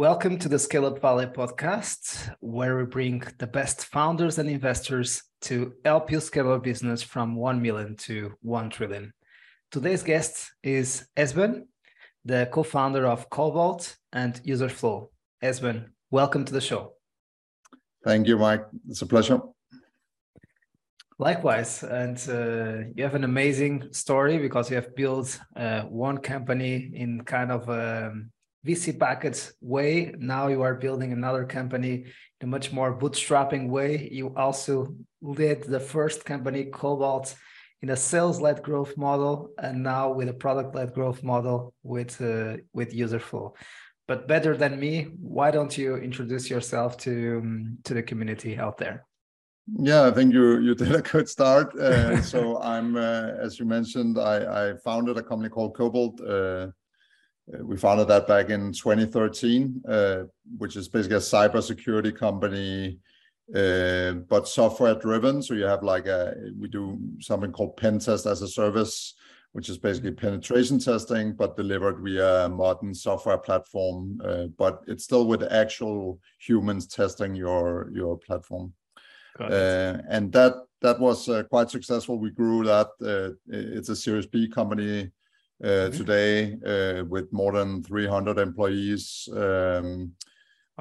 Welcome to the Scale Up Valley podcast, where we bring the best founders and investors to help you scale your business from 1 million to 1 trillion. Today's guest is Esben, the co founder of Cobalt and Userflow. Esben, welcome to the show. Thank you, Mike. It's a pleasure. Likewise, and uh, you have an amazing story because you have built uh, one company in kind of a VC package way. Now you are building another company in a much more bootstrapping way. You also led the first company, Cobalt, in a sales-led growth model, and now with a product-led growth model with uh, with Userflow. But better than me, why don't you introduce yourself to um, to the community out there? Yeah, I think you you did a good start. Uh, so I'm, uh, as you mentioned, I, I, founded a company called Cobalt. Uh, uh we founded that back in 2013, uh, which is basically a cybersecurity company, uh, but software driven. So you have like a we do something called pen test as a service, which is basically penetration testing, but delivered via a modern software platform. but it's still with actual humans testing your your platform. Uh, and that that was uh, quite successful. We grew that. Uh, it's a Series B company mm-hmm. today with more than 300 employees. Um.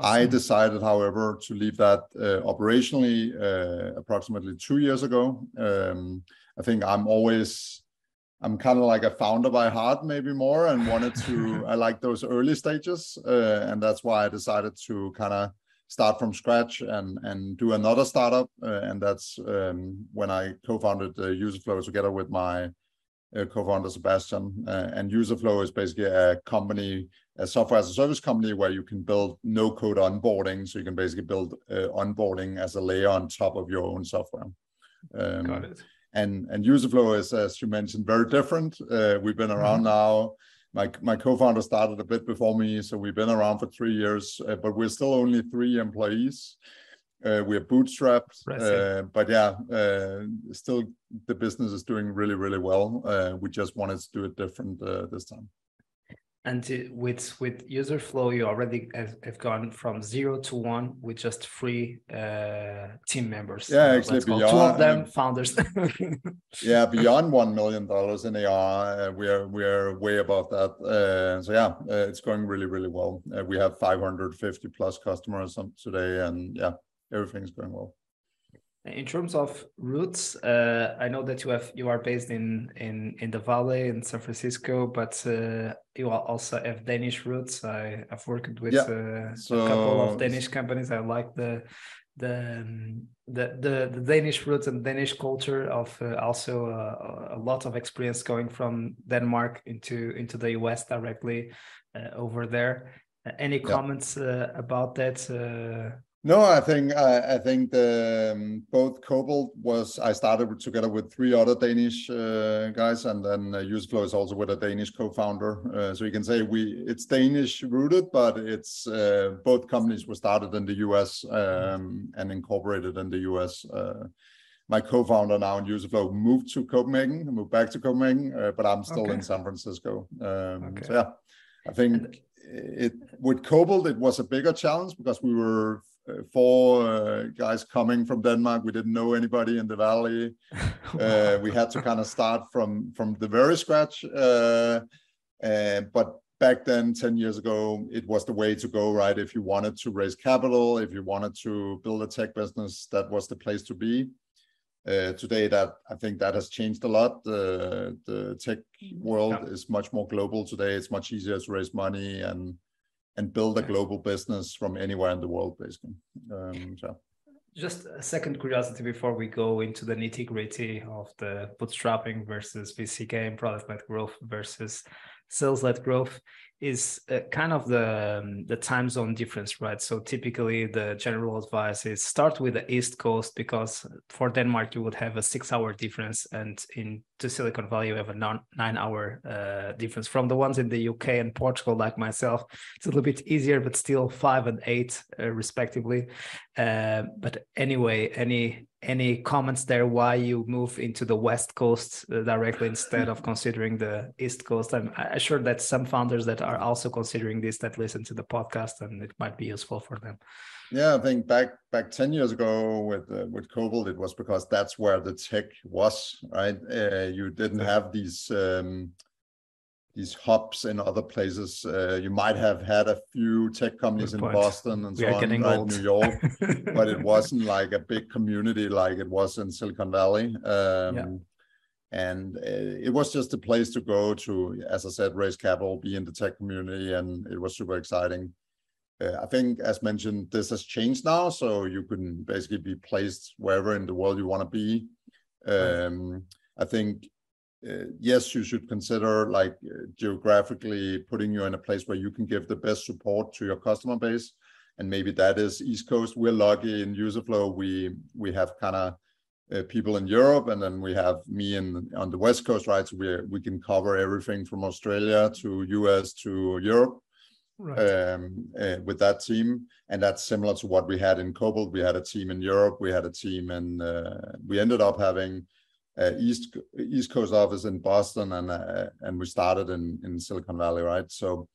I decided, however, to leave that operationally approximately two years ago. Um, I think I'm always I'm kind of like a founder by heart, maybe more, and wanted to. I like those early stages, uh, and that's why I decided to kind of start from scratch and and do another startup. Uh, and that's um, when I co-founded uh, Userflow together with my uh, co-founder Sebastian. Uh, and Userflow is basically a company, a software as a service company where you can build no-code onboarding. So you can basically build uh, onboarding as a layer on top of your own software. Um, Got it. And and Userflow is, as you mentioned, very different. Uh, we've been around mm-hmm. now my my co-founder started a bit before me, so we've been around for three years, uh, but we're still only three employees. Uh, we're bootstrapped, uh, but yeah, uh, still the business is doing really really well. Uh, we just wanted to do it different uh, this time. And with with Userflow you already have, have, gone from zero to one with just three uh, team members. Yeah actually beyond, two of them founders. Yeah beyond one million dollars in ar uh, we are we are way above that. Uh, so yeah uh, it's going really really well. Uh, we have 550 plus customers today and yeah everything's going well in terms of roots, uh, I know that you have you are based in in in the Valley in San Francisco, but uh, you also have Danish roots. I have worked with yeah. uh, so, a couple of Danish companies. I like the the um, the, the, the Danish roots and Danish culture of uh, also uh, a lot of experience going from Denmark into into the US directly uh, over there. any comments about that? No, I think I, I think the, um, both Cobalt was I started together with three other Danish uh, guys, and then uh, Userflow is also with a Danish co-founder. Uh, so you can say we it's Danish rooted, but it's uh, both companies were started in the US um, and incorporated in the US. Uh, my co-founder now in Userflow moved to Copenhagen, moved back to Copenhagen, uh, but I'm still okay. in San Francisco. Um, okay. So yeah, I think it with Cobalt it was a bigger challenge because we were four uh, guys coming from Denmark. We didn't know anybody in the valley. uh, we had to kind of start from from the very scratch. Uh, but back then, ten years ago, it was the way to go. Right, if you wanted to raise capital, if you wanted to build a tech business, that was the place to be. Uh, today, that I think that has changed a lot. the tech world yeah. is much more global today. It's much easier to raise money and and build a global business from anywhere in the world, basically. Um, so. Just a second curiosity before we go into the nitty gritty of the bootstrapping versus VC game, product led growth versus sales led growth is uh, kind of the um, the time zone difference, right? So typically, the general advice is start with the East Coast because for Denmark you would have a six-hour difference, and in to Silicon Valley you have a non, nine-hour uh, difference. From the ones in the UK and Portugal, like myself, it's a little bit easier, but still five and eight uh, respectively. Uh, but anyway, any any comments there why you move into the west coast uh, directly instead of considering the east coast? I'm, sure that some founders that are also considering this that listen to the podcast and it might be useful for them. Yeah i think back back 10 years ago with uh, with cobalt it was because that's where the tech was right? Uh, you didn't have these um, these hubs in other places. Uh, you might have had a few tech companies in Boston and we so on, right, New York, but it wasn't like a big community like it was in Silicon Valley. Um, yeah. And uh, it was just a place to go to, as I said, raise capital, be in the tech community, and it was super exciting. Uh, I think, as mentioned, this has changed now, so you can basically be placed wherever in the world you want to be. Um, I think uh, yes, you should consider like uh, geographically putting you in a place where you can give the best support to your customer base. And maybe that is East Coast. We're lucky in Userflow. We we have kind of uh, people in Europe, and then we have me in on the West Coast, right? So we we can cover everything from Australia to US to Europe. Right. Um, uh, with that team, and that's similar to what we had in Cobalt. We had a team in Europe. We had a team, and uh, we ended up having uh, East East Coast office in Boston, and uh, and we started in in Silicon Valley, right? So.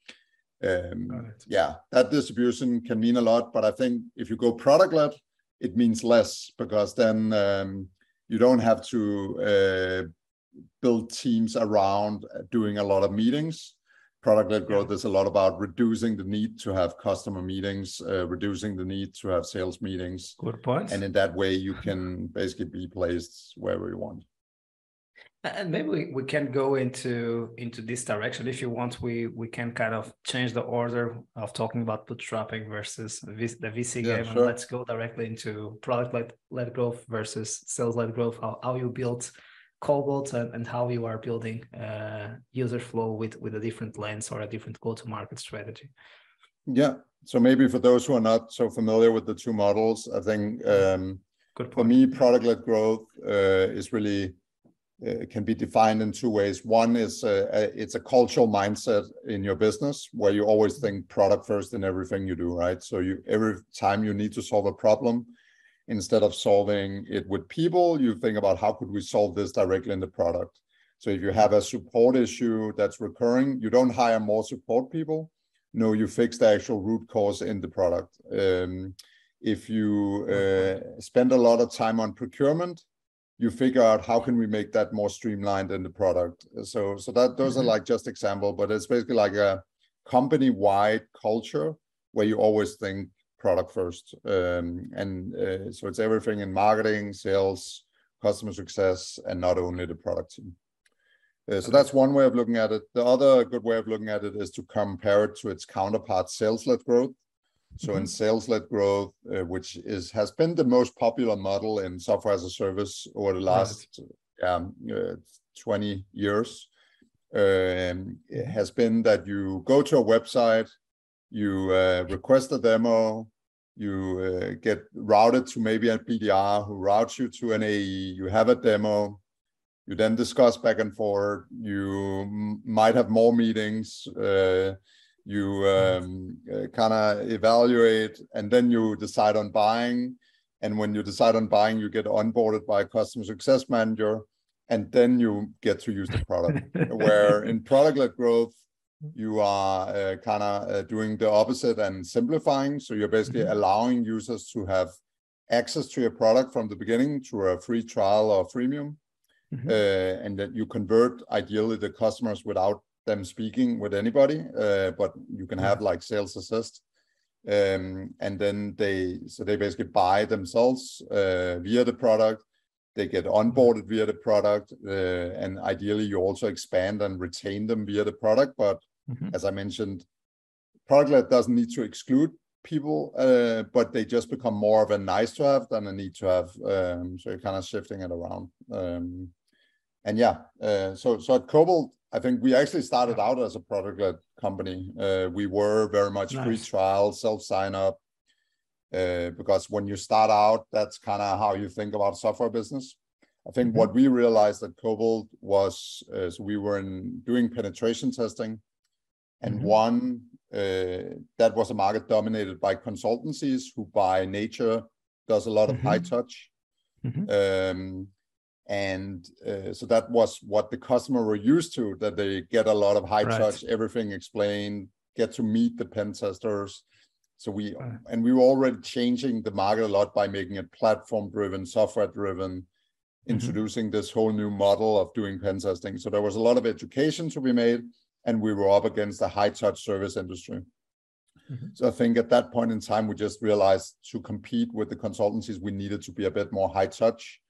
Um, yeah, that distribution can mean a lot, but I think if you go product led, it means less because then um, you don't have to uh, build teams around doing a lot of meetings. Product led growth yeah. is a lot about reducing the need to have customer meetings, uh, reducing the need to have sales meetings. Good point. And in that way, you can basically be placed wherever you want and maybe we, we can go into into this direction. If you want we we can kind of change the order of talking about bootstrapping versus the vc yeah, game sure. and let's go directly into product led, led growth versus sales led growth how, how you built cobalt and, and how you are building uh, Userflow with with a different lens or a different go to market strategy. Yeah. So maybe for those who are not so familiar with the two models i think um, Good for me product led growth uh, is really uh, can be defined in two ways. One is uh, a, it's a cultural mindset in your business where you always think product first in everything you do, right? So you every time you need to solve a problem, instead of solving it with people, you think about how could we solve this directly in the product. So if you have a support issue that's recurring, you don't hire more support people. No, you fix the actual root cause in the product. Um, if you uh, spend a lot of time on procurement, you figure out how can we make that more streamlined in the product. So so that those mm-hmm. are like just example, but it's basically like a company wide culture where you always think product first, um, and uh, so it's everything in marketing, sales, customer success, and not only the product team. Uh, so that's one way of looking at it. The other good way of looking at it is to compare it to its counterpart, sales-led growth. So mm-hmm. in sales-led growth, uh, which is has been the most popular model in software as a service over the last right. um, uh, 20 years, um, it has been that you go to a website, you uh, request a demo, you uh, get routed to maybe a BDR who routes you to an AE, you have a demo, you then discuss back and forth, you m- might have more meetings uh, you um, uh, kind of evaluate and then you decide on buying and when you decide on buying you get onboarded by a customer success manager and then you get to use the product where in product-led growth you are uh, kind of uh, doing the opposite and simplifying so you're basically mm-hmm. allowing users to have access to your product from the beginning through a free trial or freemium mm-hmm. uh, and that you convert ideally the customers without them speaking with anybody, uh, but you can have like sales assist. Um, and then they so they basically buy themselves uh, via the product. They get onboarded via the product, uh, and ideally you also expand and retain them via the product. But mm-hmm. as I mentioned, product led doesn't need to exclude people, uh, but they just become more of a nice to have than a need to have. Um, so you're kind of shifting it around. Um, and yeah, uh, so so at Cobalt, I think we actually started out as a product-led company. Uh, we were very much nice. free trial, self sign up, uh, because when you start out, that's kind of how you think about software business. I think mm-hmm. what we realized at Cobalt was uh, so we were in doing penetration testing, and mm-hmm. one uh, that was a market dominated by consultancies who, by nature, does a lot of mm-hmm. high touch Mm-hmm. Um, and uh, so that was what the customer were used to that they get a lot of high right. touch everything explained get to meet the pen testers so we right. and we were already changing the market a lot by making it platform driven software driven mm-hmm. introducing this whole new model of doing pen testing so there was a lot of education to be made and we were up against the high touch service industry mm-hmm. so i think at that point in time we just realized to compete with the consultancies we needed to be a bit more high touch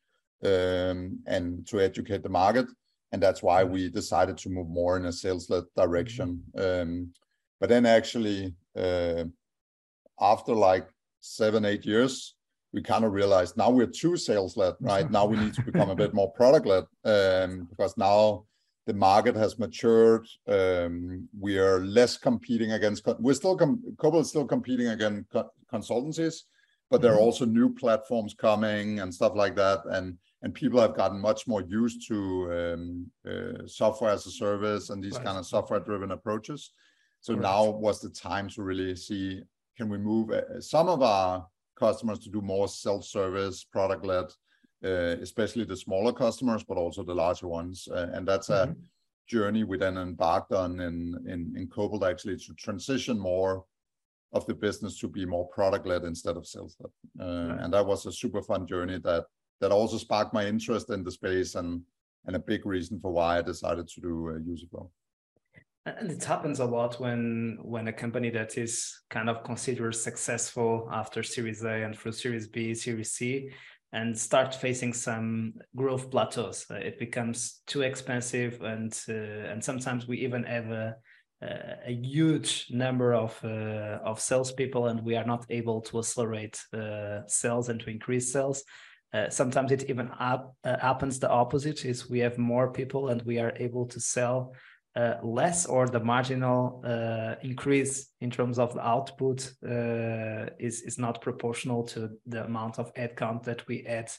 um, and to educate the market. And that's why we decided to move more in a sales-led direction. Um, but then actually, uh, after like seven, eight years, we kind of realized now we're too sales-led, right? now we need to become a bit more product-led um, because now the market has matured. Um, we are less competing against. We're still com- Cobalt is still competing against co- consultancies, but there are mm-hmm. also new platforms coming and stuff like that. And and people have gotten much more used to um, uh, software as a service and these right. kind of software driven approaches so right. now was the time to really see can we move uh, some of our customers to do more self-service product led uh, especially the smaller customers but also the larger ones uh, and that's mm-hmm. a journey we then embarked on in in, in Cobalt actually to transition more of the business to be more product led instead of sales led uh, right. and that was a super fun journey that that also sparked my interest in the space and and a big reason for why I decided to do uh, UserFlow. And it happens a lot when when a company that is kind of considered successful after Series A and through Series B, Series C, and start facing some growth plateaus. It becomes too expensive, and uh, and sometimes we even have a a huge number of uh, of salespeople, and we are not able to accelerate uh, sales and to increase sales. Uh, sometimes it even up, uh, happens the opposite is we have more people and we are able to sell uh, less or the marginal uh, increase in terms of the output uh, is, is not proportional to the amount of headcount that we add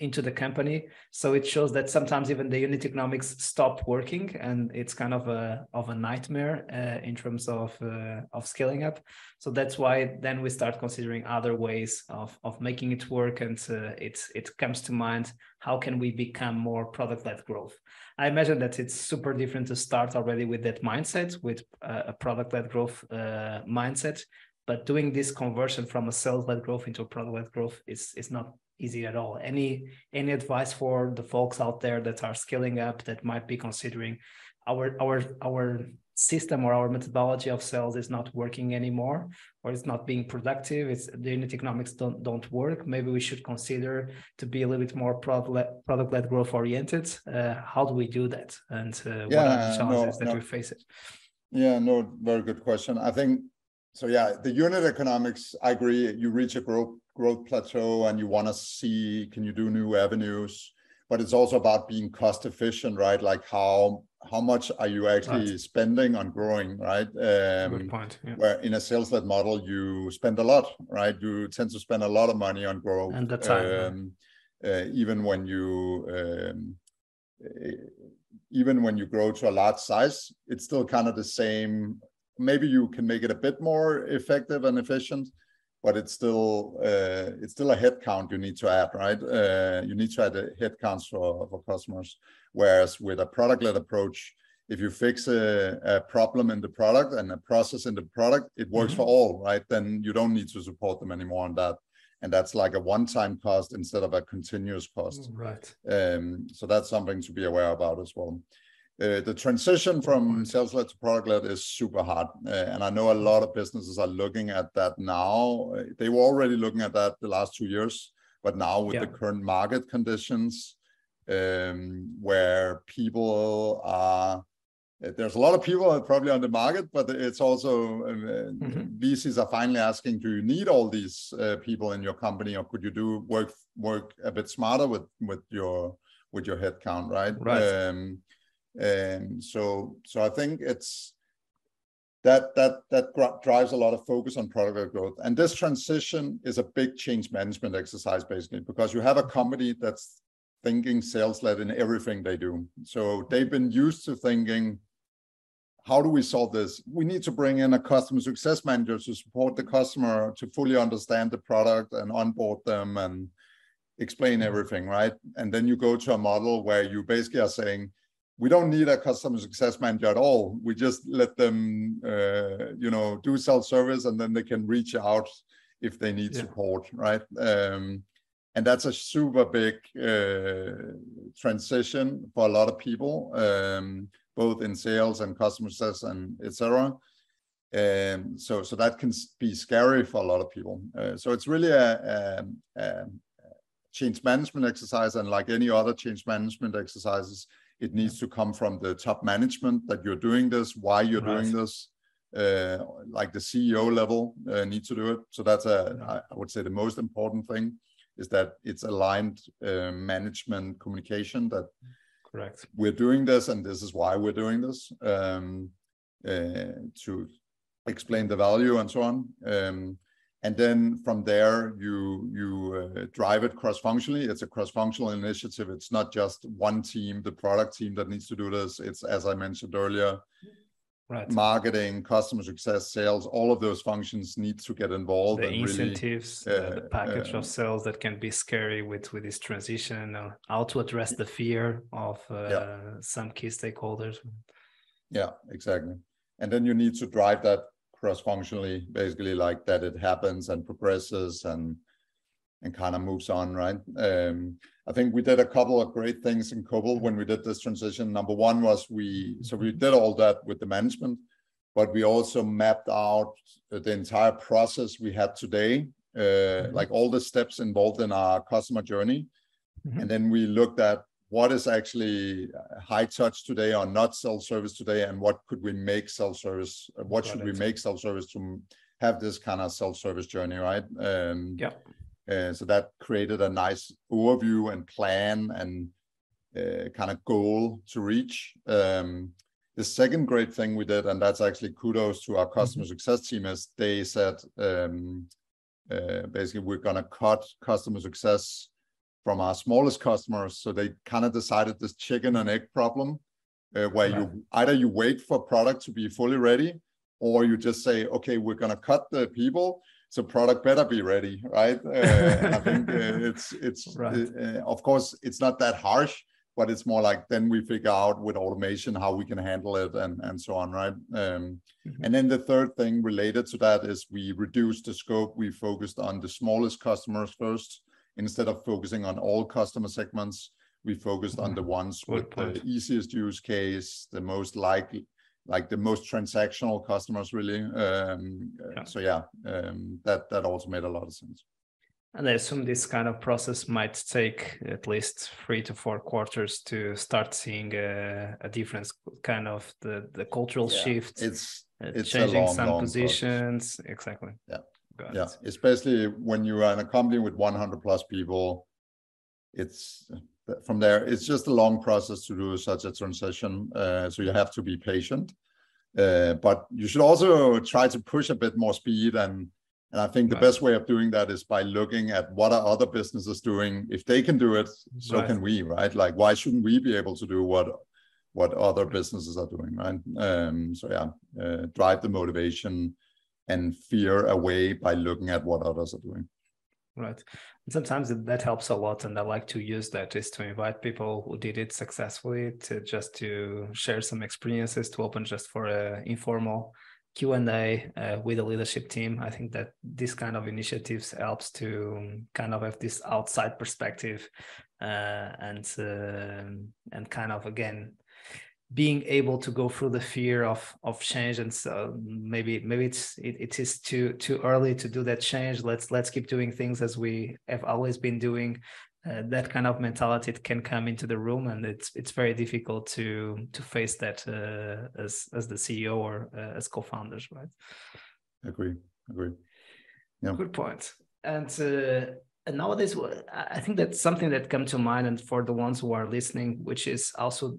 into the company. So it shows that sometimes even the unit economics stop working, and it's kind of a of a nightmare uh, in terms of uh, of scaling up. So that's why then we start considering other ways of of making it work, and uh, it it comes to mind how can we become more product led growth. I imagine that it's super different to start already with that mindset, with uh, a product led growth uh, mindset. But doing this conversion from a sales led growth into a product led growth is is not easy at all. Any any advice for the folks out there that are scaling up that might be considering our our our system or our methodology of sales is not working anymore or it's not being productive? It's the unit economics don't don't work. Maybe we should consider to be a little bit more product product led growth oriented uh, how do we do that? And uh, yeah, what are the challenges no, that no. we face it? Yeah no very good question. I think so yeah the unit economics i agree you reach a growth growth plateau and you want to see can you do new avenues but it's also about being cost efficient right like how how much are you actually right. spending on growing right um, Good point. Yeah. where in a sales led model you spend a lot right you tend to spend a lot of money on growth and the time um, uh, even when you um, even when you grow to a large size it's still kind of the same maybe you can make it a bit more effective and efficient but it's still uh, it's still a headcount you need to add, right? Uh, you need to add headcounts for, for customers. Whereas with a product-led approach, if you fix a, a, problem in the product and a process in the product, it works mm-hmm. for all, right? Then you don't need to support them anymore on that. And that's like a one-time cost instead of a continuous cost. Right. Um, so that's something to be aware about as well. Uh, the transition from sales led to product led is super hard. Uh, and I know a lot of businesses are looking at that now. Uh, they were already looking at that the last two years, but now with yeah. the current market conditions, um, where people are, uh, there's a lot of people probably on the market, but it's also uh, mm-hmm. VCs are finally asking, do you need all these people in your company, or could you do work work a bit smarter with with your with your headcount, right? Right. Um, um, so, so I think it's that that that drives a lot of focus on product growth. And this transition is a big change management exercise, basically, because you have a company that's thinking sales led in everything they do. So they've been used to thinking, how do we solve this? We need to bring in a customer success manager to support the customer to fully understand the product and onboard them and explain everything, right? And then you go to a model where you basically are saying, we don't need a customer success manager at all. We just let them, uh, you know, do self-service, and then they can reach out if they need yeah. support, right? Um, and that's a super big uh, transition for a lot of people, um, both in sales and customer success and etc. Um, so, so that can be scary for a lot of people. Uh, so it's really a, a, a change management exercise, and like any other change management exercises, it needs to come from the top management that you're doing this, why you're right. doing this. Uh, like the CEO level uh, need to do it. So that's a, I would say, the most important thing is that it's aligned uh, management communication that correct we're doing this and this is why we're doing this um, uh, to explain the value and so on. Um, and then from there you you uh, drive it cross functionally it's a cross functional initiative. It's not just one team the product team that needs to do this. It's as i mentioned earlier right. marketing customer success sales all of those functions need to get involved the incentives really, uh, the package uh, of sales that can be scary with with this transition uh, how to address the fear of uh, yeah. some key stakeholders. Yeah exactly. And then you need to drive that cross-functionally, basically like that it happens and progresses and and kind of moves on, right? Um, I think we did a couple of great things in Cobalt when we did this transition. Number one was we so we did all that with the management, but we also mapped out the entire process we had today, uh, mm-hmm. like all the steps involved in our customer journey, mm-hmm. and then we looked at what is actually uh, high touch today or not self-service today and what could we make self-service uh, what should we make self-service to have this kind of self-service journey right? Um yeah. uh, so that created a nice overview and plan and uh, kind of goal to reach. Um, the second great thing we did and that's actually kudos to our customer mm-hmm. success team is they said um, uh, basically we're going to cut customer success from our smallest customers. So they kind of decided this chicken and egg problem, uh, where right. you either you wait for product to be fully ready, or you just say, okay, we're going to cut the people, so product better be ready, right? Uh, I think uh, it's it's right. Uh, uh, of course it's not that harsh, but it's more like then we figure out with automation how we can handle it and and so on, right? Um, mm-hmm. And then the third thing related to that is we reduced the scope. We focused on the smallest customers first instead of focusing on all customer segments, we focused on the mm-hmm. ones with the easiest use case, the most likely, like the most transactional customers, really. Um, yeah. So yeah, um, that that also made a lot of sense. And I assume this kind of process might take at least three to four quarters to start seeing a, a difference, kind of the the cultural yeah, shift. It's uh, it's changing long, some positions. Process. Exactly. Yeah yeah, especially when you are in a company with 100 plus people, it's from there. It's just a long process to do such a transition. Uh, so you have to be patient, uh, but you should also try to push a bit more speed. And and I think the right. best way of doing that is by looking at what are other businesses doing. If they can do it, so right. can we, right? Like why shouldn't we be able to do what what other businesses are doing, right? Um, so yeah, uh, drive the motivation and fear away by looking at what others are doing. Right. And sometimes that helps a lot and i like to use that is to invite people who did it successfully to just to share some experiences to open just for a informal q&a uh, with the leadership team. I think that this kind of initiatives helps to kind of have this outside perspective uh, and uh, and kind of again being able to go through the fear of of change and so maybe maybe it's it, it is too too early to do that change. Let's let's keep doing things as we have always been doing. Uh, that kind of mentality can come into the room and it's it's very difficult to to face that uh, as as the ceo or uh, as co-founders right? Agree agree. Yeah. Good point. And uh, and nowadays i think that's something that come to mind and for the ones who are listening which is also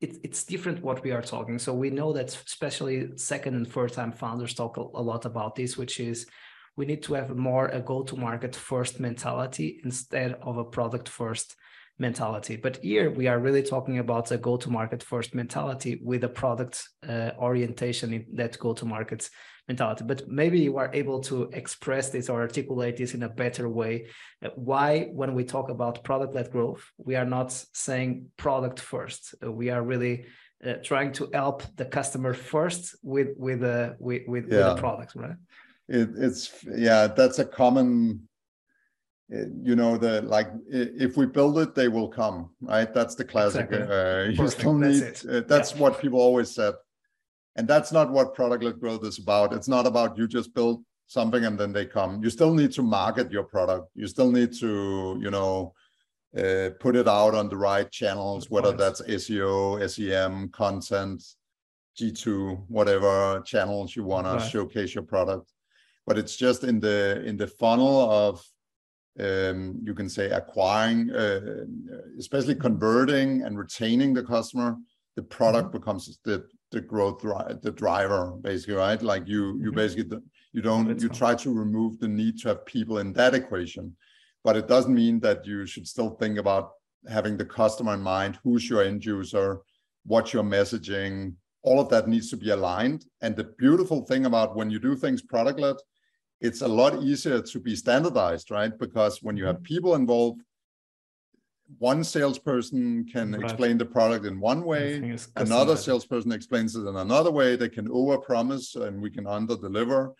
it, it's different what we are talking. So we know that especially second and third time founders talk a, lot about this, which is we need to have more a go-to-market first mentality instead of a product first mentality. But here we are really talking about a go to market first mentality with a product uh, orientation in that go to market mentality. But maybe you are able to express this or articulate this in a better way. Uh, why, when we talk about product led growth, we are not saying product first. Uh, we are really uh, trying to help the customer first with with a uh, with with, yeah. with product, right? It, it's yeah, that's a common you know the like if we build it they will come right that's the classic exactly. uh, you still need that's, uh, that's yeah. what people always said and that's not what product-led growth is about. It's not about you just build something and then they come. You still need to market your product. You still need to you know uh, put it out on the right channels whether that's seo sem content g2 whatever channels you want right. to showcase your product. But it's just in the in the funnel of um, you can say acquiring, uh, especially converting and retaining the customer, the product mm-hmm. becomes the the growth dri- the driver basically, right? Like you you basically you don't you try to remove the need to have people in that equation, but it doesn't mean that you should still think about having the customer in mind. Who's your end user? What's your messaging? All of that needs to be aligned. And the beautiful thing about when you do things product led it's a lot easier to be standardized, right? Because when you have mm-hmm. people involved, one salesperson can right. explain the product in one way, another salesperson explains it in another way. They can overpromise and we can under deliver.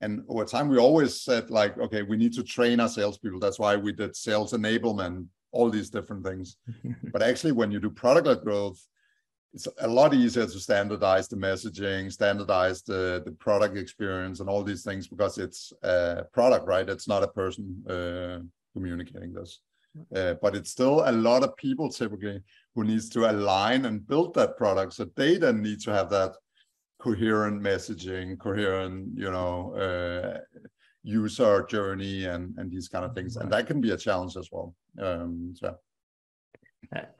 And over time, we always said, like, okay, we need to train our salespeople. That's why we did sales enablement, all these different things. but actually, when you do product led growth, it's a lot easier to standardize the messaging, standardize the, the product experience and all these things because it's a product, right? It's not a person uh, communicating this. Uh, but it's still a lot of people typically who needs to align and build that product. So they then need to have that coherent messaging, coherent, you know, uh, user journey and, and these kind of things. And that can be a challenge as well. Um, so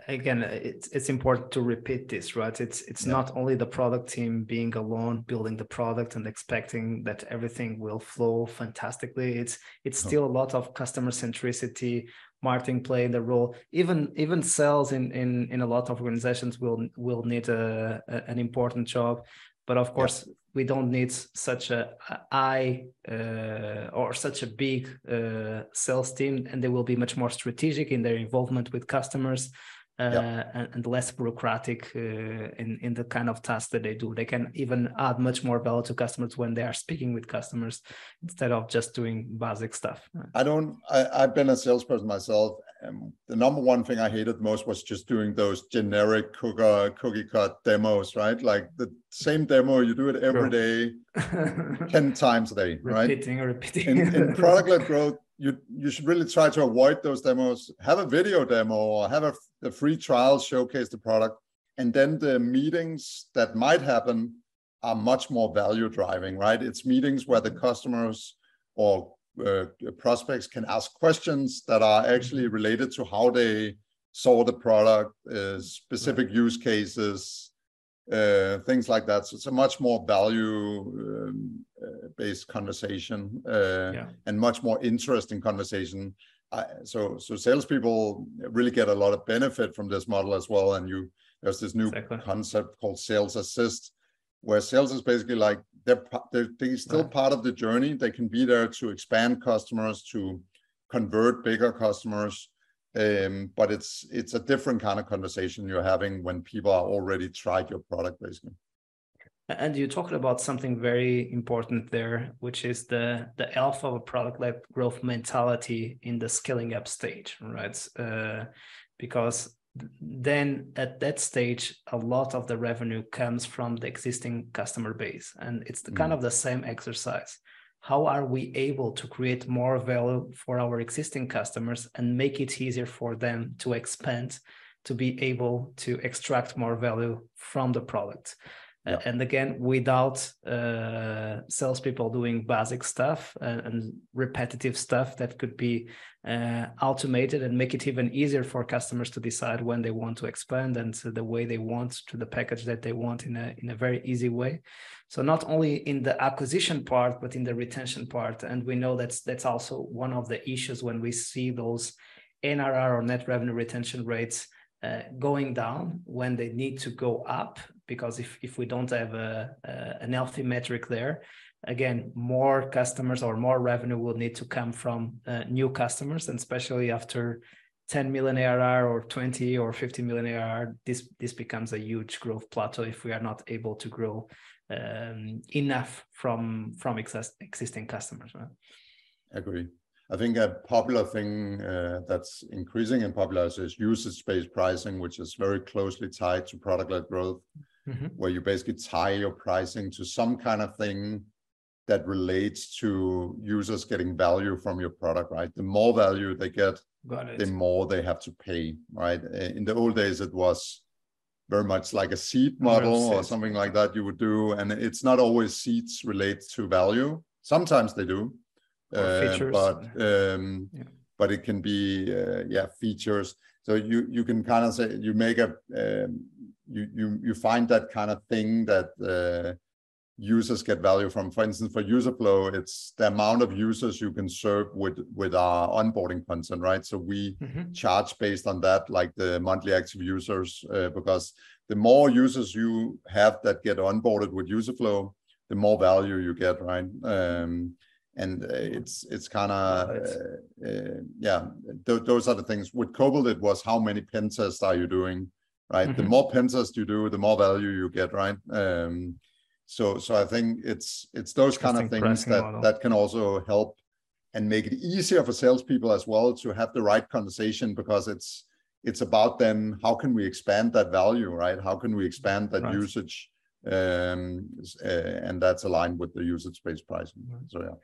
again it's it's important to repeat this right it's it's yeah. not only the product team being alone building the product and expecting that everything will flow fantastically it's it's still a lot of customer centricity marketing playing the role. Even even sales in in in a lot of organizations will will need a, a an important job. But of course yeah. we don't need such a high uh, or such a big uh, sales team and they will be much more strategic in their involvement with customers uh, yep. and, and, less bureaucratic uh, in in the kind of tasks that they do. They can even add much more value to customers when they are speaking with customers instead of just doing basic stuff. I don't. I, I've been a salesperson myself. And the number one thing I hated most was just doing those generic cookie, cookie cut demos, right? Like the same demo, you do it every day, 10 times a day, right? Repeating, repeating. In, in product-led growth, you you should really try to avoid those demos. Have a video demo or have a, a free trial showcase the product, and then the meetings that might happen are much more value driving, right? It's meetings where the customers or uh, prospects can ask questions that are actually related to how they saw the product, uh, specific use cases, uh, things like that. So it's a much more value um, uh, based conversation uh, yeah. and much more interesting conversation. so so salespeople really get a lot of benefit from this model as well. And you there's this new exactly. concept called sales assist, where sales is basically like they're they're, they're still right. part of the journey. They can be there to expand customers, to convert bigger customers, um, but it's it's a different kind of conversation you're having when people are already tried your product basically and you talked about something very important there which is the the alpha of a product led growth mentality in the scaling up stage right uh, because then at that stage a lot of the revenue comes from the existing customer base and it's the, mm. kind of the same exercise how are we able to create more value for our existing customers and make it easier for them to expand to be able to extract more value from the product yeah. and again without uh, salespeople doing basic stuff and, and, repetitive stuff that could be uh, automated and make it even easier for customers to decide when they want to expand and the way they want to the package that they want in a in a very easy way so not only in the acquisition part but in the retention part and we know that's that's also one of the issues when we see those NRR or net revenue retention rates uh, going down when they need to go up because if, if we don't have a, a, an healthy metric there again more customers or more revenue will need to come from uh, new customers and especially after 10 million ARR or 20 or 50 million ARR this this becomes a huge growth plateau if we are not able to grow um, enough from from existing customers right? agree I think a popular thing uh, that's increasing in popularity is usage-based pricing, which is very closely tied to product-led growth, mm-hmm. where you basically tie your pricing to some kind of thing that relates to users getting value from your product, right? The more value they get, the more they have to pay, right? In the old days, it was very much like a seat model or something like that you would do, and it's not always seats relate to value. Sometimes they do, uh, but um, yeah. but it can be uh, yeah features. So you you can kind of say you make a um, you you you find that kind of thing that uh, users get value from. For instance, for Userflow, it's the amount of users you can serve with with our onboarding content, right? So we mm-hmm. charge based on that, like the monthly active users, uh, because the more users you have that get onboarded with Userflow, the more value you get, right? Um, and uh, it's it's kind of uh, uh, yeah th- those are the things. With cobalt it was how many pen tests are you doing right? Mm-hmm. the more pen tests you do the more value you get right? Um, so so i think it's it's those kind of things that model. that can also help and make it easier for salespeople as well to have the right conversation because it's it's about then how can we expand that value right? How can we expand that right. usage um, uh, and that's aligned with the usage based pricing so yeah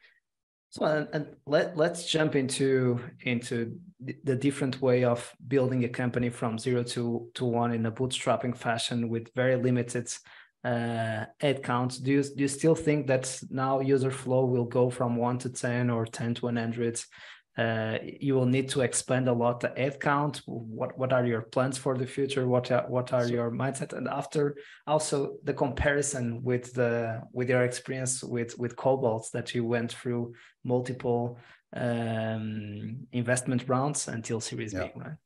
so and, and, let let's jump into into the different way of building a company from zero to to one in a bootstrapping fashion with very limited uh, head counts. Do you do you still think that now Userflow will go from one to ten or ten to one hundred uh, you will need to expand a lot the head count. What what are your plans for the future? What are, what are your mindset? And after also the comparison with the with your experience with with Cobalt that you went through multiple um, investment rounds until Series yeah. B, right?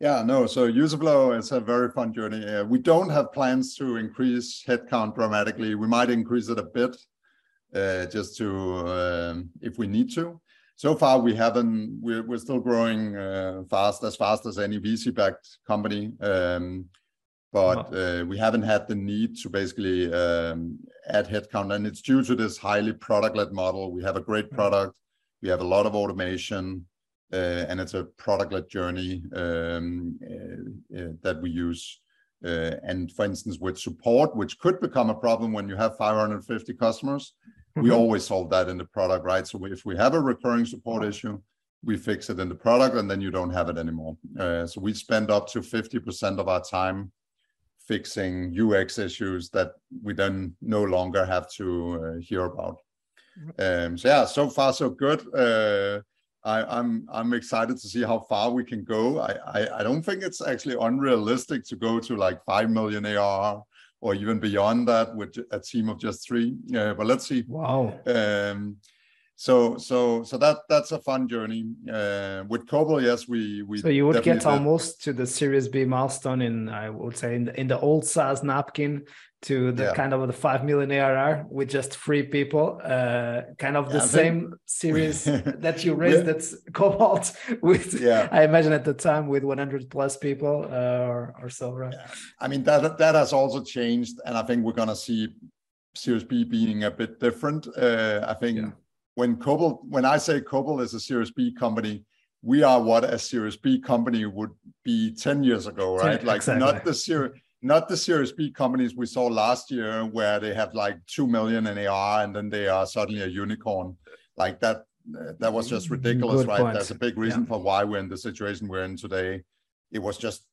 Yeah, no. So Userflow is a very fun journey. Uh, we don't have plans to increase headcount dramatically. We might increase it a bit, uh, just to um, if we need to so far we haven't we're, we're still growing uh, fast as fast as any vc backed company um, but uh, we haven't had the need to basically um, add headcount and it's due to this highly product led model. We have a great product. We have a lot of automation uh, and it's a product led journey um, uh, uh, that we use uh, and for instance with support which could become a problem when you have 550 customers we mm-hmm. always solve that in the product, right? So if we have a recurring support issue, we fix it in the product and then you don't have it anymore. Uh, so we spend up to 50% of our time fixing UX issues that we then no longer have to uh, hear about. Mm-hmm. Um, so yeah, so far so good. Uh, I, am I'm, I'm excited to see how far we can go. I, I, I don't think it's actually unrealistic to go to like five million AR or even beyond that with a team of just three. Uh, but let's see. Wow. Um, so so so that that's a fun journey uh, with Cobalt. Yes, we we. So you would get almost to the Series B milestone in I would say in the, in the old SaaS napkin to the yeah. kind of the 5 million ARR with just three people, uh, kind of the same series that you raised yeah. that's Cobalt with, yeah. I imagine at the time with 100 plus people uh, or, or so, right? Yeah. I mean, that, that has also changed. And I think we're going to see Series B being a bit different. Uh, I think when Cobalt, when I say Cobalt is a Series B company, we are what a Series B company would be 10 years ago, right? Like exactly. not the Series not the Series B companies we saw last year where they have like 2 million in AR and then they are suddenly a unicorn. Like that, that was just ridiculous, Good right? Point. There's a big reason yeah. for why we're in the situation we're in today. It was just,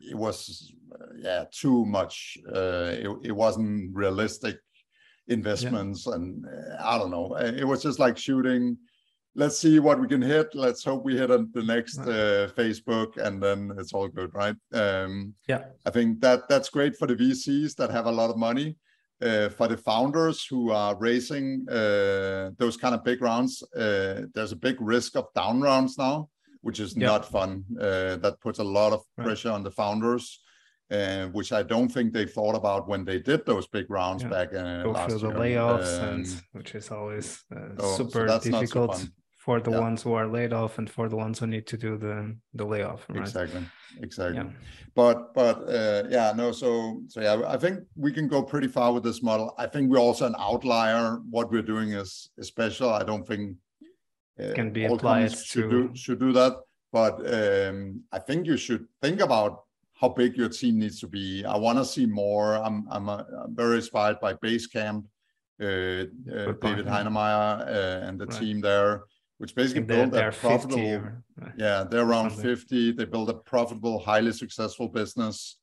it was, yeah, too much. Uh, it, it wasn't realistic investments yeah. and uh, I don't know. It was just like shooting let's see what we can hit. Let's hope we hit on the next uh, Facebook, and then it's all good, right? Um, yeah, I think that that's great for the VCs that have a lot of money. Uh, for the founders who are raising uh, those kind of big rounds, uh, there's a big risk of down rounds now, which is yeah. not fun. Uh, that puts a lot of pressure right. on the founders, uh, which I don't think they thought about when they did those big rounds yeah. back uh, Go last through the layoffs, um, and which is always uh, oh, super so difficult. For the yeah. ones who are laid off and for the ones who need to do the the layoff right? exactly exactly. Yeah. but but uh, yeah no so so yeah i think we can go pretty far with this model. I think we're also an outlier. What we're doing is, is special. I don't think uh, can be applied should to... do should do that. But um, i think you should think about how big your team needs to be. I want to see more. I'm i'm, a, I'm very inspired by basecamp uh, uh, David Heinemeier uh, and the right. team there which basically build a profitable. Or, yeah, they're around something. 50. They build a profitable, highly successful business.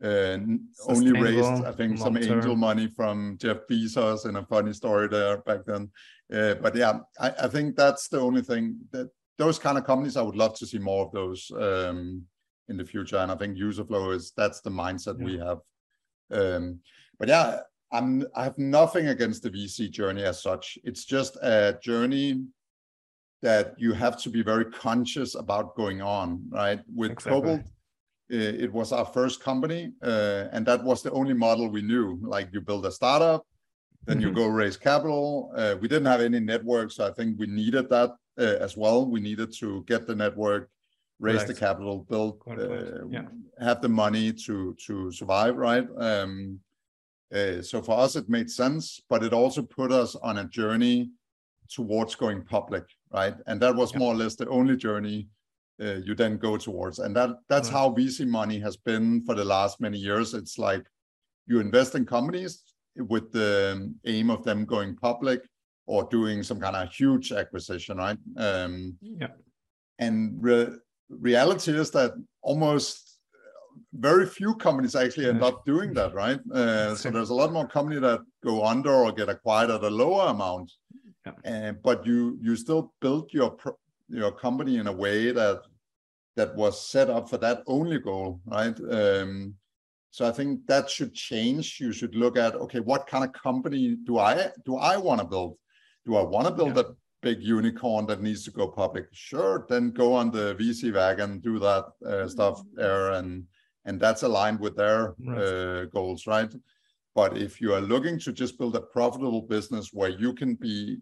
And only raised, I think, some angel money from Jeff Bezos and a funny story there back then. Uh, but yeah, I, I, think that's the only thing that those kind of companies, I would love to see more of those um, in the future. And I think Userflow is that's the mindset yeah. we have. Um, but yeah, I'm I have nothing against the VC journey as such. It's just a journey that you have to be very conscious about going on, right? With exactly. Cobalt, it was our first company, uh, and that was the only model we knew. Like you build a startup, then mm-hmm. you go raise capital. Uh, we didn't have any network, so I think we needed that uh, as well. We needed to get the network, raise the capital, build, uh, yeah. have the money to to survive, right? Um, uh, so for us, it made sense, but it also put us on a journey towards going public right? And that was more or less the only journey uh, you then go towards. And that that's right. how VC money has been for the last many years. It's like you invest in companies with the aim of them going public or doing some kind of huge acquisition, right? Um, yeah. And re- reality is that almost very few companies actually end up doing that, right? Uh, so there's a lot more companies that go under or get acquired at a lower amount and but you you still built your your company in a way that that was set up for that only goal, right? Um, so I think that should change. You should look at okay, what kind of company do I do I want to build? Do I want to build yeah. a big unicorn that needs to go public? Sure, then go on the VC wagon, do that uh, stuff there, and and that's aligned with their right. uh, goals, right? But if you are looking to just build a profitable business where you can be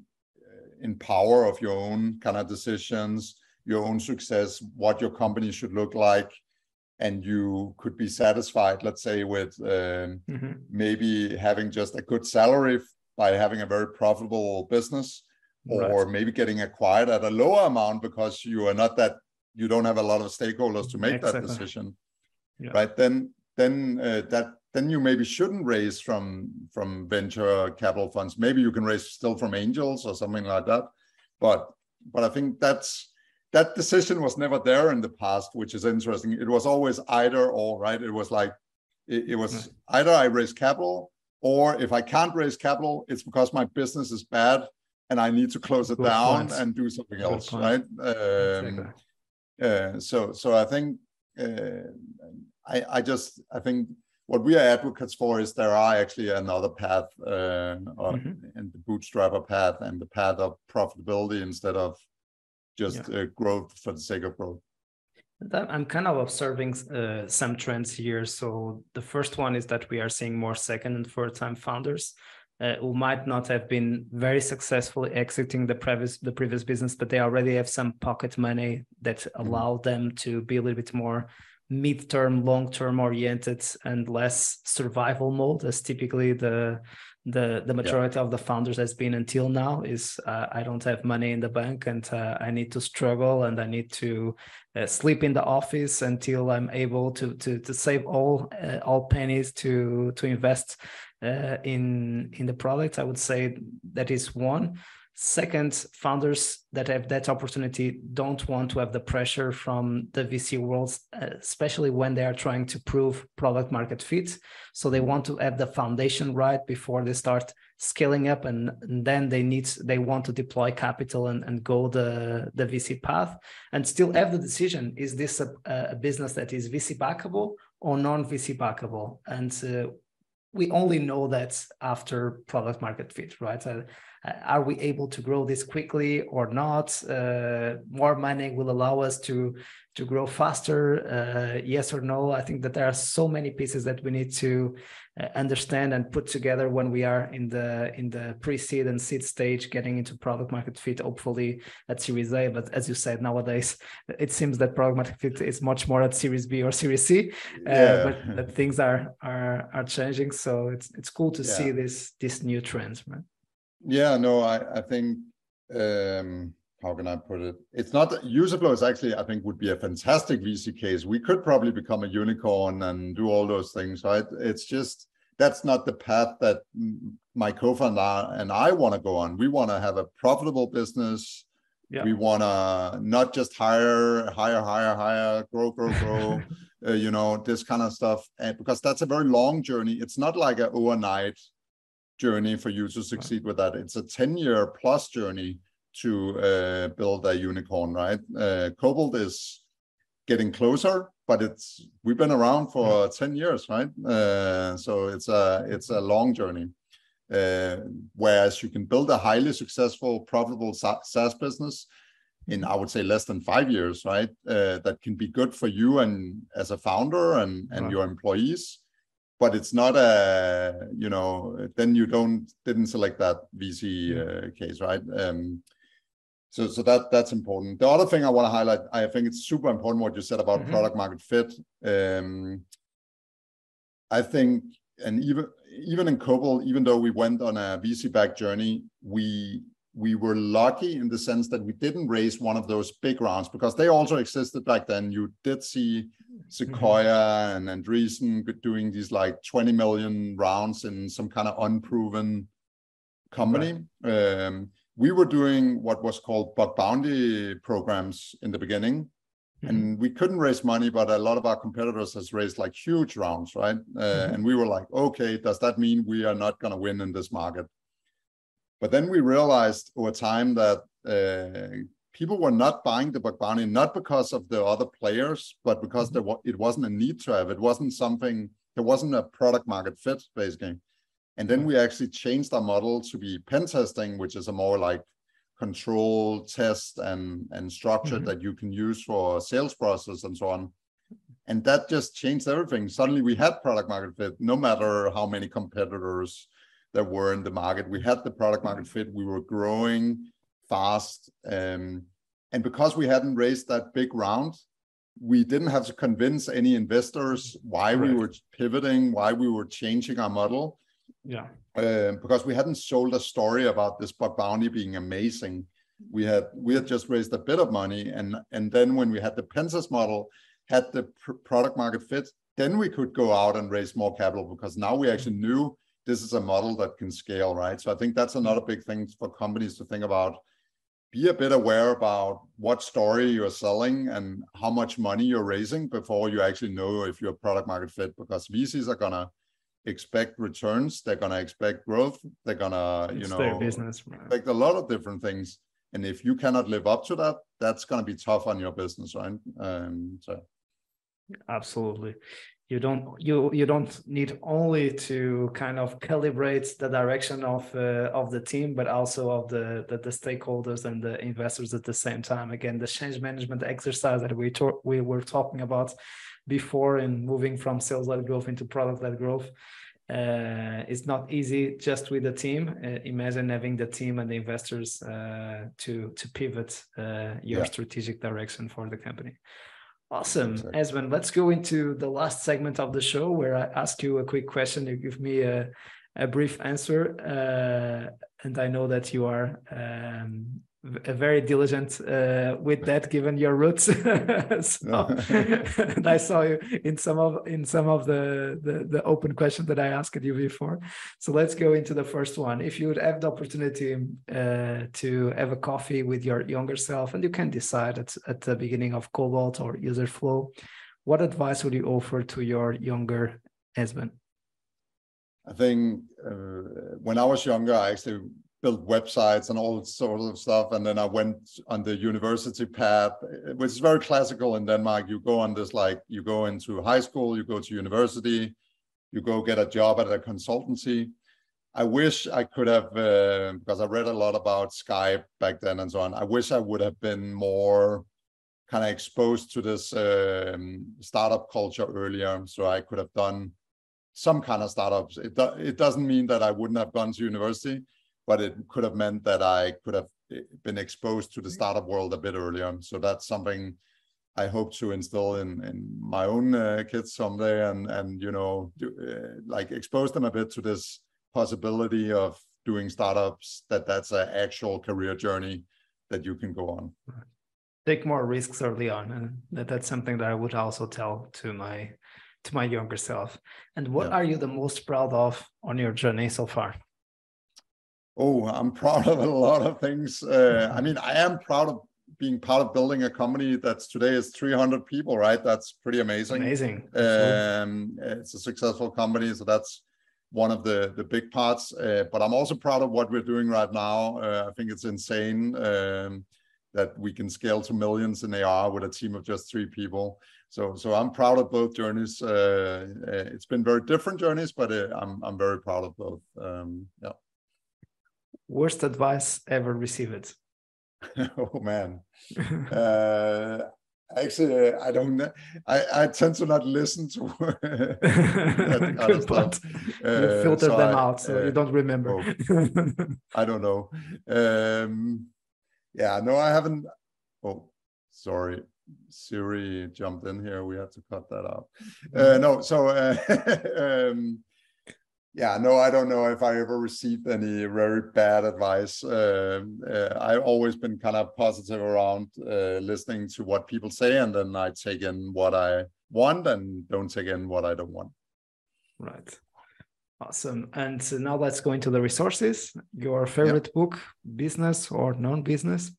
in power of your own kind of decisions, your own success, what your company should look like, and you could be satisfied, let's say, with um, mm-hmm. maybe having just a good salary by having a very profitable business, or right. maybe getting acquired at a lower amount because you are not that you don't have a lot of stakeholders to make exactly. that decision, yeah. right? Then then uh, that then you maybe shouldn't raise from from venture capital funds. Maybe you can raise still from angels or something like that. But but I think that's that decision was never there in the past, which is interesting. It was always either or, right? It was like it, it was right. either I raise capital or if I can't raise capital, it's because my business is bad and I need to close it Good down and do something Good else, point. right? Um, exactly. uh, so so I think uh, I I just I think what we are advocates for is there are actually another path uh, mm-hmm. in the bootstrapper path and the path of profitability instead of just yeah. uh, growth for the sake of growth. I'm kind of observing uh, some trends here. So the first one is that we are seeing more second and third time founders uh, who might not have been very successful exiting the previous the previous business, but they already have some pocket money that mm-hmm. allow mm-hmm. them to be a little bit more mid-term, long-term oriented and less survival mode as typically the the the majority yeah. of the founders has been until now is uh, I don't have money in the bank and uh, I need to struggle and I need to uh, sleep in the office until I'm able to to to save all uh, all pennies to to invest uh, in in the product. I would say that is one. Second, founders that have that opportunity don't want to have the pressure from the VC world, especially when they are trying to prove product market fit. So they want to have the foundation right before they start scaling up, and, and then they need they want to deploy capital and, and go the the VC path, and still have the decision: is this a, a business that is VC backable or non VC backable? And uh, we only know that after product market fit, right? Uh, are we able to grow this quickly or not? Uh, more money will allow us to to grow faster? Uh, yes or no? I think that there are so many pieces that we need to uh, understand and put together when we are in the in the pre-seed and seed stage, getting into product market fit. Hopefully at Series A, but as you said, nowadays it seems that product market fit is much more at Series B or Series C. Uh, yeah. but, but, things are are are changing, so it's it's cool to yeah. see this this new trends, man. Yeah, no, I I think. Um how can I put it? It's not Userflow is actually, I think, would be a fantastic VC case. We could probably become a unicorn and do all those things, right? It's just that's not the path that my co-founder and I want to go on. We want to have a profitable business. Yeah. We want to not just hire, hire, hire, hire, grow, grow, grow. uh, you know this kind of stuff, and because that's a very long journey. It's not like an overnight journey for you to succeed with that. It's a ten-year plus journey to uh, build a unicorn, right? Uh, Cobalt is getting closer, but it's we've been around for 10 years, right? Uh, so it's a it's a long journey. Uh, whereas you can build a highly successful, profitable SaaS business in I would say less than five years, right? Uh, that can be good for you and as a founder and and your employees but it's not a you know then you don't didn't select that vc uh, case right um, so, so that that's important. The other thing I want to highlight, I think it's super important what you said about mm-hmm. product market fit. Um, I think, and even even in Cobalt, even though we went on a VC back journey, we we were lucky in the sense that we didn't raise one of those big rounds because they also existed back then. You did see Sequoia mm-hmm. and Andreessen doing these like 20 million rounds in some kind of unproven company. Right. Um, we were doing what was called bug bounty programs in the beginning mm-hmm. and we couldn't raise money but a lot of our competitors has raised like huge rounds right uh, mm-hmm. and we were like okay does that mean we are not going to win in this market but then we realized over time that uh, people were not buying the bug bounty not because of the other players but because mm-hmm. there, it wasn't a need to have it wasn't something there wasn't a product market fit basically and then we actually changed our model to be pen testing, which is a more like control test and, and structure mm-hmm. that you can use for sales process and so on. And that just changed everything. Suddenly we had product market fit, no matter how many competitors there were in the market. We had the product market fit. We were growing fast. Um, and because we hadn't raised that big round, we didn't have to convince any investors why we were pivoting, why we were changing our model yeah. Um, because we hadn't sold a story about this bug bounty being amazing. We had we had just raised a bit of money, and and then when we had the pen test model, had the pr- product market fit, then we could go out and raise more capital because now we actually knew this is a model that can scale, right? So I think that's another big thing for companies to think about. Be a bit aware about what story you're selling and how much money you're raising before you actually know if you're product market fit because VCs are gonna expect returns they're going to expect growth they're going to you know business expect a lot of different things. And if you cannot live up to that that's going to be tough on your business right? Um, so. Absolutely you don't you you don't need only to kind of calibrate the direction of uh, of the team but also of the, the, the stakeholders and the investors at the same time again the change management exercise that we talk, we were talking about before in moving from sales led growth into product led growth. Uh, it's not easy just with the team. Uh, imagine having the team and the investors uh, to to pivot uh, your yeah. strategic direction for the company. Awesome. Esben. Let's go into the last segment of the show where I ask you a quick question. You give me a a brief answer, uh, and I know that you are um, very diligent uh, with that given your roots. So, and i saw you in some of in some of the, the, the open questions that i asked you before. So let's go into the first one. If you would have the opportunity uh, to have a coffee with your younger self and you can decide at, at the beginning of cobalt or Userflow what advice would you offer to your younger husband? I think uh, when i was younger i actually build websites and all sorts of stuff. And then I went on the university path, which is very classical in Denmark. You go on this like you go into high school, you go to university, you go get a job at a consultancy. I wish I could have uh, because I read a lot about Skype back then and so on. I wish I would have been more kind of exposed to this um, startup culture earlier, so I could have done some kind of startups. It do, it doesn't mean that I wouldn't have gone to university, but it could have meant that I could have eh, been exposed to the startup world a bit earlier. So that's something I hope to instill in in my own uh, kids someday, and and you know, do, uh, like expose them a bit to this possibility of doing startups. That that's an actual career journey that you can go on. Take more risks early on, and that, that's something that I would also tell to my to my younger self. And what yeah. are you the most proud of on your journey so far? Oh, I'm proud of a lot of things. Uh, I mean, I am proud of being part of building a company that's today is 300 people, right? That's pretty amazing. Amazing. Um, it's a successful company, so that's one of the the big parts. Uh, but I'm also proud of what we're doing right now. Uh, I think it's insane um, that we can scale to millions in AR with a team of just three people. So so I'm proud of both journeys. Uh, uh it's been very different journeys, but uh, I'm I'm very proud of both. Um, yeah. Worst advice ever received? oh man. uh, actually, I don't. I, I tend to not listen to kind of stuff. Uh, filter so them I, out, so uh, you don't remember. Oh, I don't know. Um, yeah, no, I haven't. Oh, sorry. Siri jumped in here. We had to cut that out. Uh, mm-hmm. no, so uh, um, yeah, no, I don't know if I ever received any very bad advice. Uh, uh, I've always been kind of positive around uh, listening to what people say, and then I take in what I want and don't take in what I don't want. Right. Awesome. And so now let's go into the resources. Your favorite yep. book, business or non-business?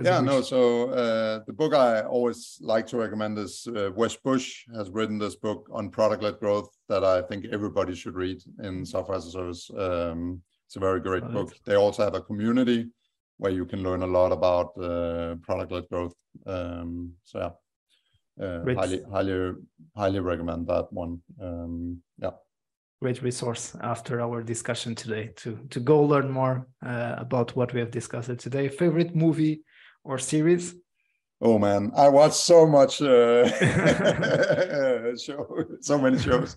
yeah, no. So uh, the book I always like to recommend is uh, Wes Bush has written this book on product-led growth that I think everybody should read in software as a service. Um, it's a very great right. book. They also have a community where you can learn a lot about uh, product-led growth. Um, so yeah, uh, highly, highly, highly recommend that one. Um, yeah great resource after our discussion today to to go learn more uh, about what we have discussed today. Favorite movie or series? Oh man, I watch so much uh, show, so many shows.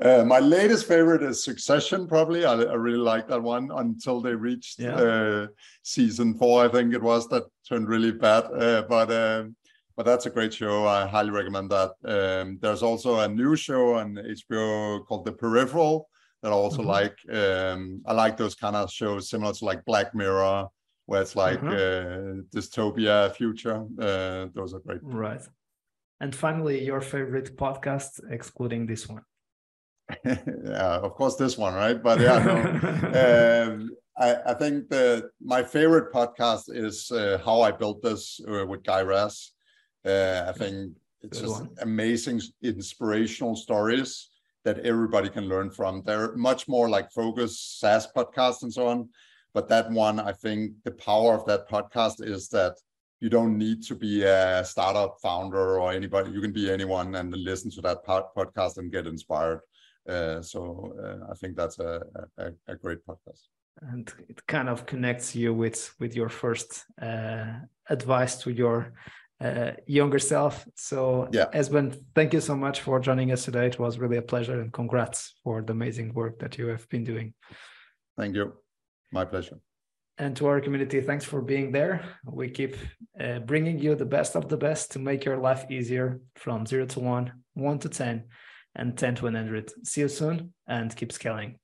Uh, my latest favorite is Succession. Probably, I, I really like that one until they reached yeah. uh, season four. I think it was that turned really bad. Uh, but um, but that's a great show. I highly recommend that. Um, there's also a new show on HBO called The Peripheral that I also mm-hmm. like. Um, I like those kind of shows similar to like Black Mirror where it's like mm-hmm. uh, dystopia future. Uh, those are great. Right. And finally, your favorite podcast, excluding this one. yeah, of course, this one, right? But yeah, no. um, I, I, think that my favorite podcast is uh, How I Built This uh, with Guy Raz. Uh, I think it's Good just one. amazing, inspirational stories that everybody can learn from. They're much more like focused SaaS podcasts and so on. But that one, I think the power of that podcast is that you don't need to be a startup founder or anybody. You can be anyone and listen to that podcast and get inspired. Uh, so uh, I think that's a, a, a, great podcast. And it kind of connects you with with your first uh, advice to your uh, younger self. So, yeah. Esben, thank you so much for joining us today. It was really a pleasure, and congrats for the amazing work that you have been doing. Thank you. My pleasure. And to our community, thanks for being there. We keep uh, bringing you the best of the best to make your life easier from zero to one, one to 10, and 10 to 100. See you soon and keep scaling.